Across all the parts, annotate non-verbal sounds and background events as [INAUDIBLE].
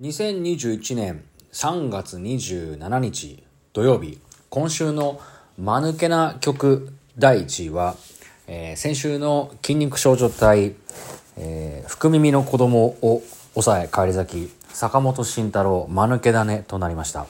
2021年3月27日土曜日今週の間抜けな曲第1位は、えー、先週の筋肉少女隊、えー、福耳の子供を抑え返り咲き坂本慎太郎間抜けだねとなりました。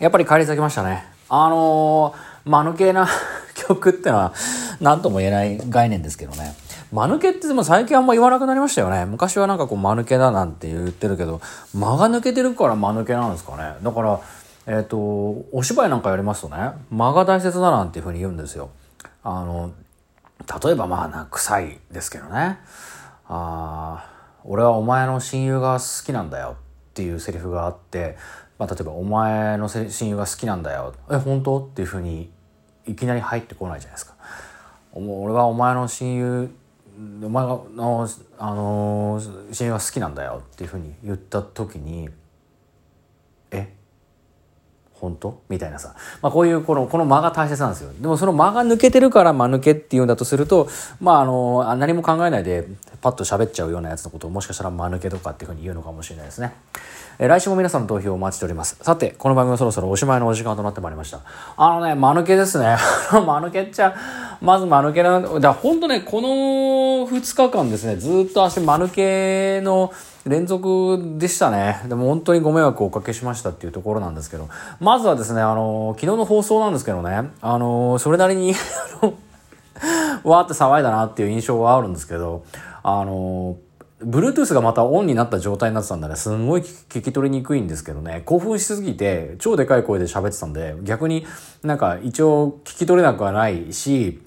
やっぱり返り咲きましたね。あのー、間抜けな曲ってのは何とも言えない概念ですけどね。間抜けってでも最近あんま言わなくなりましたよね。昔はなんかこう間抜けだなんて言ってるけど、間が抜けてるから間抜けなんですかね。だから、えっ、ー、と、お芝居なんかやりますとね、間が大切だなんていうふうに言うんですよ。あの、例えばまあな、臭いですけどね。あ俺はお前の親友が好きなんだよっていうセリフがあって、まあ、例えば「お前の親友が好きなんだよ」「え本当?」っていうふうにいきなり入ってこないじゃないですか。俺はお前の親友お前がのあの親友が好きなんだよっていうふうに言った時にえ？本当？みたいなさ、まあ、こういうこのこの間が大切なんですよ。でもその間が抜けてるから間抜けっていうんだとするとまああの何も考えないでパッと喋っちゃうようなやつのことをもしかしたら間抜けとかっていうふうに言うのかもしれないですね。え来週も皆さんの投票をお待ちしております。さて、この番組はそろそろおしまいのお時間となってまいりました。あのね、間抜けですね。[LAUGHS] 間抜けっちゃ、まず間抜けな、だ本当ね、この2日間ですね、ずっと足間抜けの連続でしたね。でも本当にご迷惑をおかけしましたっていうところなんですけど、まずはですね、あの、昨日の放送なんですけどね、あの、それなりに [LAUGHS] わーって騒いだなっていう印象はあるんですけど、あの、Bluetooth がまたオンになった状態になってたんでね、すんごい聞き取りにくいんですけどね、興奮しすぎて、超でかい声で喋ってたんで、逆になんか一応聞き取れなくはないし、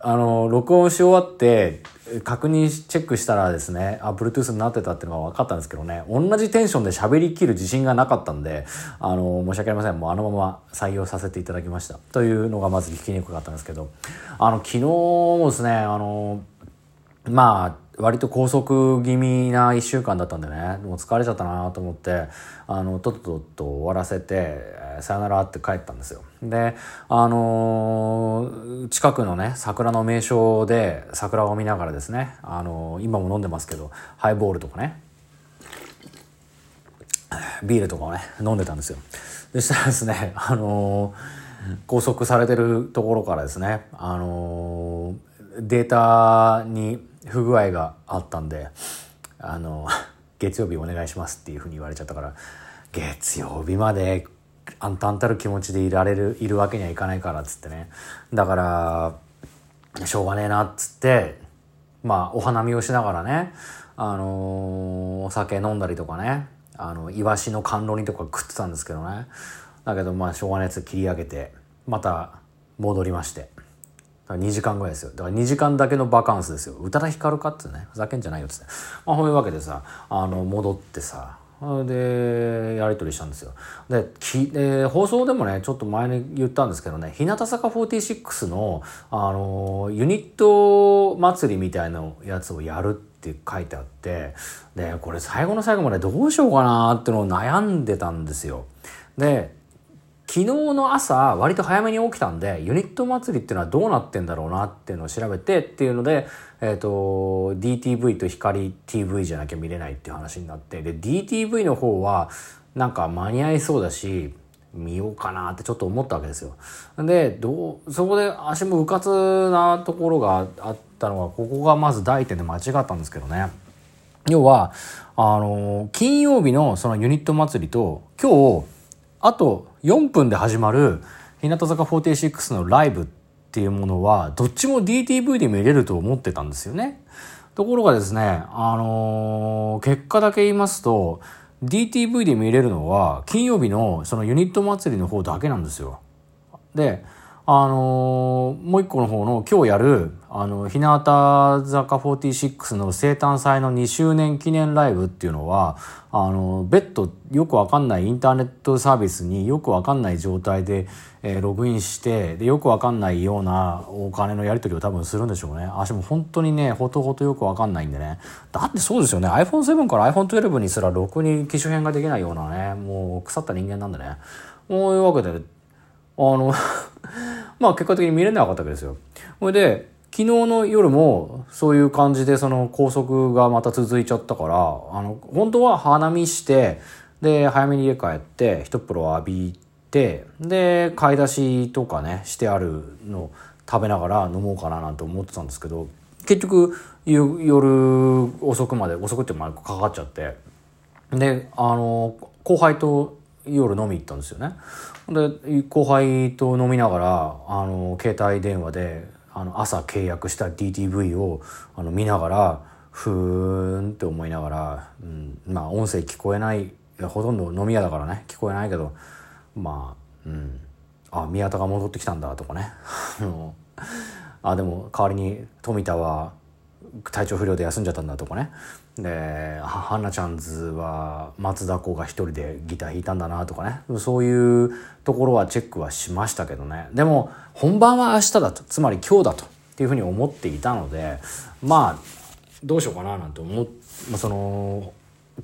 あの、録音し終わって、確認チェックしたらですね、あ、Bluetooth になってたっていうのが分かったんですけどね、同じテンションで喋りきる自信がなかったんで、あの、申し訳ありません。もうあのまま採用させていただきました。というのがまず聞きにくかったんですけど、あの、昨日もですね、あの、まあ、割と拘束気味な1週間だったんでね。もう疲れちゃったなと思ってあのとっとと終わらせて、え、さよならって帰ったんですよ。であのー、近くのね桜の名所で桜を見ながらですね、あのー、今も飲んでますけどハイボールとかねビールとかをね飲んでたんですよ。そしたらですねあの拘束されてるところからですねあのデータに不具合があったんで、あの、月曜日お願いしますっていうふうに言われちゃったから、月曜日まで暗淡たる気持ちでいられる、いるわけにはいかないからっつってね。だから、しょうがねえなっつって、まあ、お花見をしながらね、あのー、お酒飲んだりとかね、あの、イワシの甘露煮とか食ってたんですけどね。だけど、まあ、しょうがないやつ切り上げて、また戻りまして。2時間ぐらいですよ。だから2時間だけのバカンスですよ。宇多田ヒカルかってね、ふざけんじゃないよっつって。まあ、そういうわけでさ、あの、戻ってさ、で、やり取りしたんですよ。で、きえー、放送でもね、ちょっと前に言ったんですけどね、日向坂46の、あの、ユニット祭りみたいなやつをやるって書いてあって、で、これ最後の最後までどうしようかなってのを悩んでたんですよ。で、昨日の朝割と早めに起きたんでユニット祭りっていうのはどうなってんだろうなっていうのを調べてっていうので、えーと、DTV と光 TV じゃなきゃ見れないっていう話になってで DTV の方はなんか間に合いそうだし見ようかなってちょっと思ったわけですよ。でどうそこで足もうかつなところがあったのはここがまず第一点で間違ったんですけどね。要はあの金曜日のそのユニット祭りと今日あと4分で始まる日向坂46のライブっていうものはどっちも DTV で見れると思ってたんですよね。ところがですね、あのー、結果だけ言いますと DTV で見れるのは金曜日のそのユニット祭りの方だけなんですよ。で、あの、もう一個の方の今日やる、あの、日向坂46の生誕祭の2周年記念ライブっていうのは、あの、別途よくわかんないインターネットサービスによくわかんない状態で、えー、ログインしてで、よくわかんないようなお金のやり取りを多分するんでしょうね。あ、しも本当にね、ほとほとよくわかんないんでね。だってそうですよね。iPhone7 から iPhone12 にすらろくに機種変ができないようなね、もう腐った人間なんでね。こういうわけで、の [LAUGHS] まあ結果的に見れなかったわけですよ。ほいで、昨日の夜もそういう感じでその拘束がまた続いちゃったから、あの、本当は花見して、で、早めに家帰って、一風呂浴びて、で、買い出しとかね、してあるの食べながら飲もうかななんて思ってたんですけど、結局、夜遅くまで、遅くってまでかかっちゃって、で、あの、後輩と夜飲み行ったんですよね。で、後輩と飲みながら、あの、携帯電話で、あの、朝契約した DTV を、あの、見ながら、ふーんって思いながら、うん、まあ、音声聞こえない、ほとんど飲み屋だからね、聞こえないけど、まあ、うん、あ、宮田が戻ってきたんだとかね。[LAUGHS] あ、でも、代わりに富田は、体調不良で休んじゃったんだとかね。でハンナちゃんズは松田子が一人でギター弾いたんだなとかね。そういうところはチェックはしましたけどね。でも本番は明日だと。つまり今日だとっていうふうに思っていたのでまあどうしようかななんて思っ、その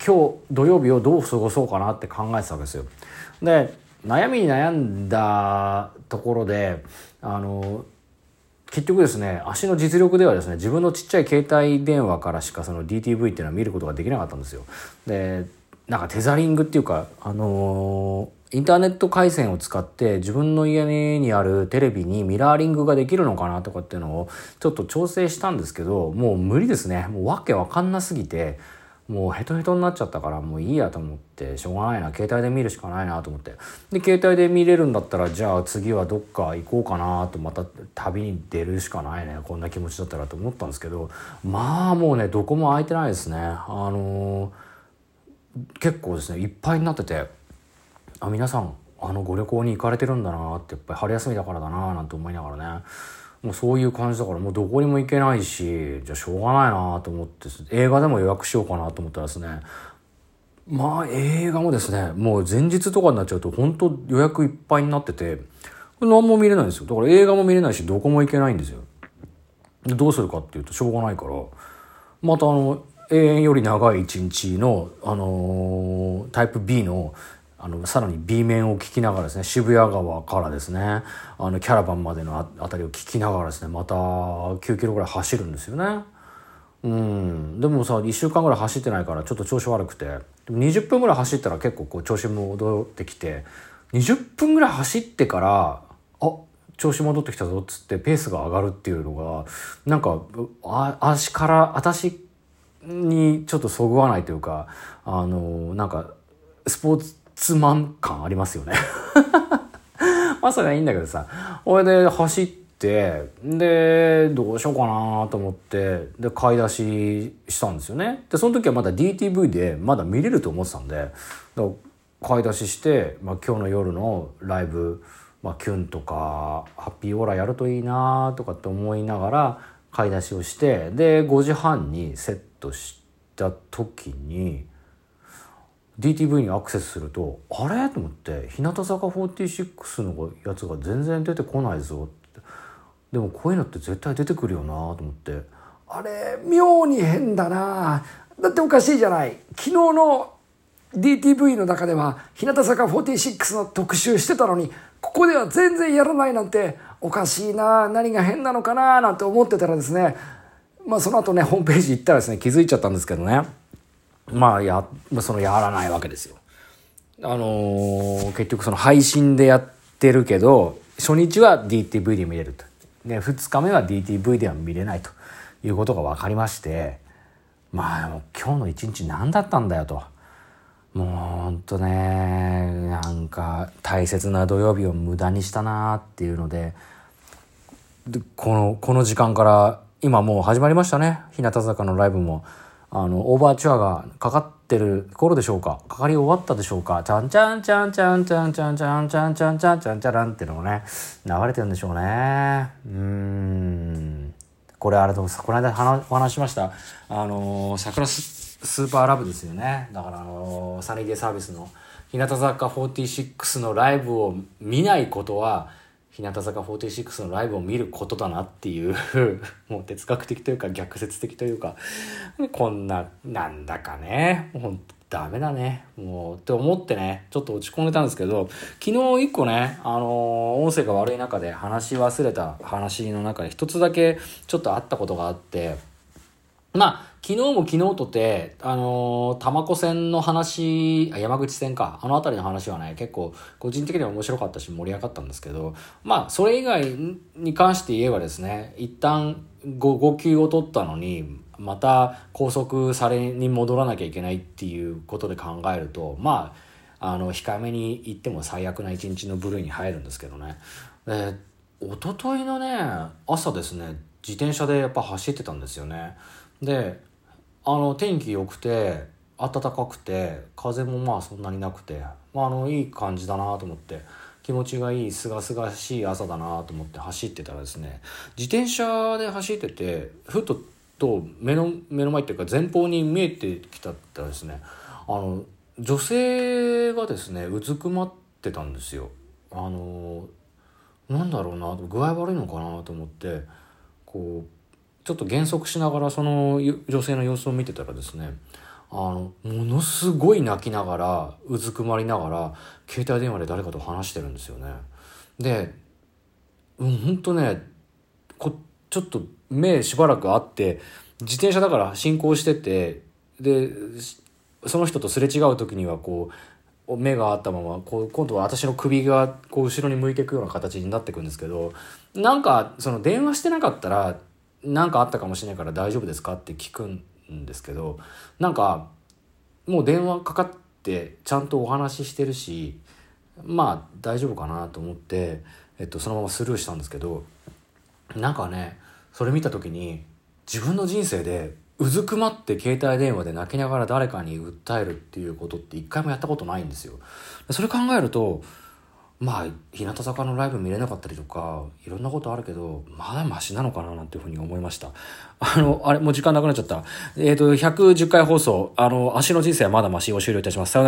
今日土曜日をどう過ごそうかなって考えてたわけですよ。で悩みに悩んだところであの結局ですね足の実力ではですね自分のちっちゃい携帯電話からしかその DTV っていうのは見ることができなかったんですよ。でなんかテザリングっていうかあのー、インターネット回線を使って自分の家にあるテレビにミラーリングができるのかなとかっていうのをちょっと調整したんですけどもう無理ですねもうわけわかんなすぎてもうヘトヘトになっちゃったからもういいやと思ってしょうがないな。携帯で見るしかないなと思って。で携帯で見れるんだったらじゃあ次はどっか行こうかなとまた旅に出るしかないね。こんな気持ちだったらと思ったんですけど。まあもうねどこも空いてないですね。あのー、結構ですねいっぱいになっててあ皆さんあのご旅行に行かれてるんだなってやっぱり春休みだからだななんて思いながらね。もうそういう感じだからもうどこにも行けないしじゃあしょうがないなと思って映画でも予約しようかなと思ったらですねまあ映画もですねもう前日とかになっちゃうと本当予約いっぱいになってて何も見れないんですよ。だから映画も見れないしどこも行けないんですよ。でどうするかっていうとしょうがないからまたあの永遠より長い一日の、あのー、タイプ B のあのさらに B 面を聞きながらですね渋谷川からですねあのキャラバンまでのあたりを聞きながらですねまた9キロぐらい走るんですよね。うんでもさ1週間ぐらい走ってないからちょっと調子悪くてでも20分ぐらい走ったら結構こう調子戻ってきて20分ぐらい走ってからあ調子戻ってきたぞっつってペースが上がるっていうのがなんかあ足から私にちょっとそぐわないというかあのなんかスポーツツマン感ありますよね。[LAUGHS] まあそれはいいんだけどさ。俺で走ってでどうしようかなと思ってで買い出ししたんですよね。でその時はまだ DTV でまだ見れると思ってたんで買い出しして、まあ、今日の夜のライブ、まあ、キュンとかハッピーオーラやるといいなとかって思いながら買い出しをしてで5時半にセットした時に DTV にアクセスするとあれ？と思って日向坂46のやつが全然出てこないぞって。でもこういうのって絶対出てくるよな。と思って。あれ妙に変だな。だっておかしいじゃない。昨日の DTV の中では日向坂46の特集してたのにここでは全然やらないなんておかしいな。何が変なのかな。なんて思ってたらですねまあその後ねホームページ行ったらですね気づいちゃったんですけどね。まあや、そのやらないわけですよ。あのー、結局その配信でやってるけど、初日は DTV で見れると。で、2日目は DTV では見れないということが分かりまして、まあ、今日の一日何だったんだよと。もうほんとね、なんか大切な土曜日を無駄にしたなっていうので、でこの、この時間から今もう始まりましたね。日向坂のライブも。あの、オーバーチュアがかかってる頃でしょうか？かかり終わったでしょうか？ちゃんちゃんちゃんちゃんちゃんちゃんちゃんちゃんちゃんちゃんちゃんちゃらんってのもね、流れてるんでしょうね。うん。これあれと、この間お話しました、あの、桜スーパーラブですよね。だからあの、サニーデイサービスの日向坂46のライブを見ないことは、日向坂46のライブを見ることだなっていう [LAUGHS] もう哲学的というか逆説的というかこんななんだかね。もうダメだね。もうって思ってね。ちょっと落ち込んでたんですけど昨日一個ねあのー、音声が悪い中で話し忘れた話の中で一つだけちょっとあったことがあってまあ昨日も昨日とて、あのー、玉子線の話、あ、山口線か、あの辺りの話はね、結構、個人的には面白かったし盛り上がったんですけど、まあ、それ以外に関して言えばですね、一旦ご、5級を取ったのに、また拘束されに戻らなきゃいけないっていうことで考えると、まあ、あの、控えめに言っても最悪な一日の部類に入るんですけどね。えー、一昨日のね、朝ですね、自転車でやっぱ走ってたんですよね。で、あの、天気良くて、暖かくて、風もまあそんなになくて、まあ、あの、いい感じだなと思って、気持ちがいい、すがすがしい朝だなと思って走ってたらですね、自転車で走ってて、ふっと目の目の前っていうか前方に見えてきたったらですねあの女性がですねうずくまってたんですよ。あのなんだろうな具合悪いのかなと思ってこうちょっと減速しながらその女性の様子を見てたらですねあのものすごい泣きながらうずくまりながら携帯電話で誰かと話してるんですよね。でうん本当ねこちょっと目しばらくあって自転車だから進行しててでその人とすれ違う時にはこう目があったままこう今度は私の首がこう後ろに向いていくような形になっていくんですけどなんかその電話してなかったら何かあったかもしれないから大丈夫ですかって聞くんですけどなんかもう電話かかってちゃんとお話ししてるしまあ大丈夫かなと思って、えっと、そのままスルーしたんですけどなんかねそれ見た時に自分の人生でうずくまって携帯電話で泣きながら誰かに訴えるっていうことって一回もやったことないんですよ。それ考えるとまあ日向坂のライブ見れなかったりとかいろんなことあるけどまだマシなのかななんていうふうに思いました。あのあれもう時間なくなっちゃった。えっ、ー、と110回放送あの足の人生はまだマシを終了いたします。さよなら。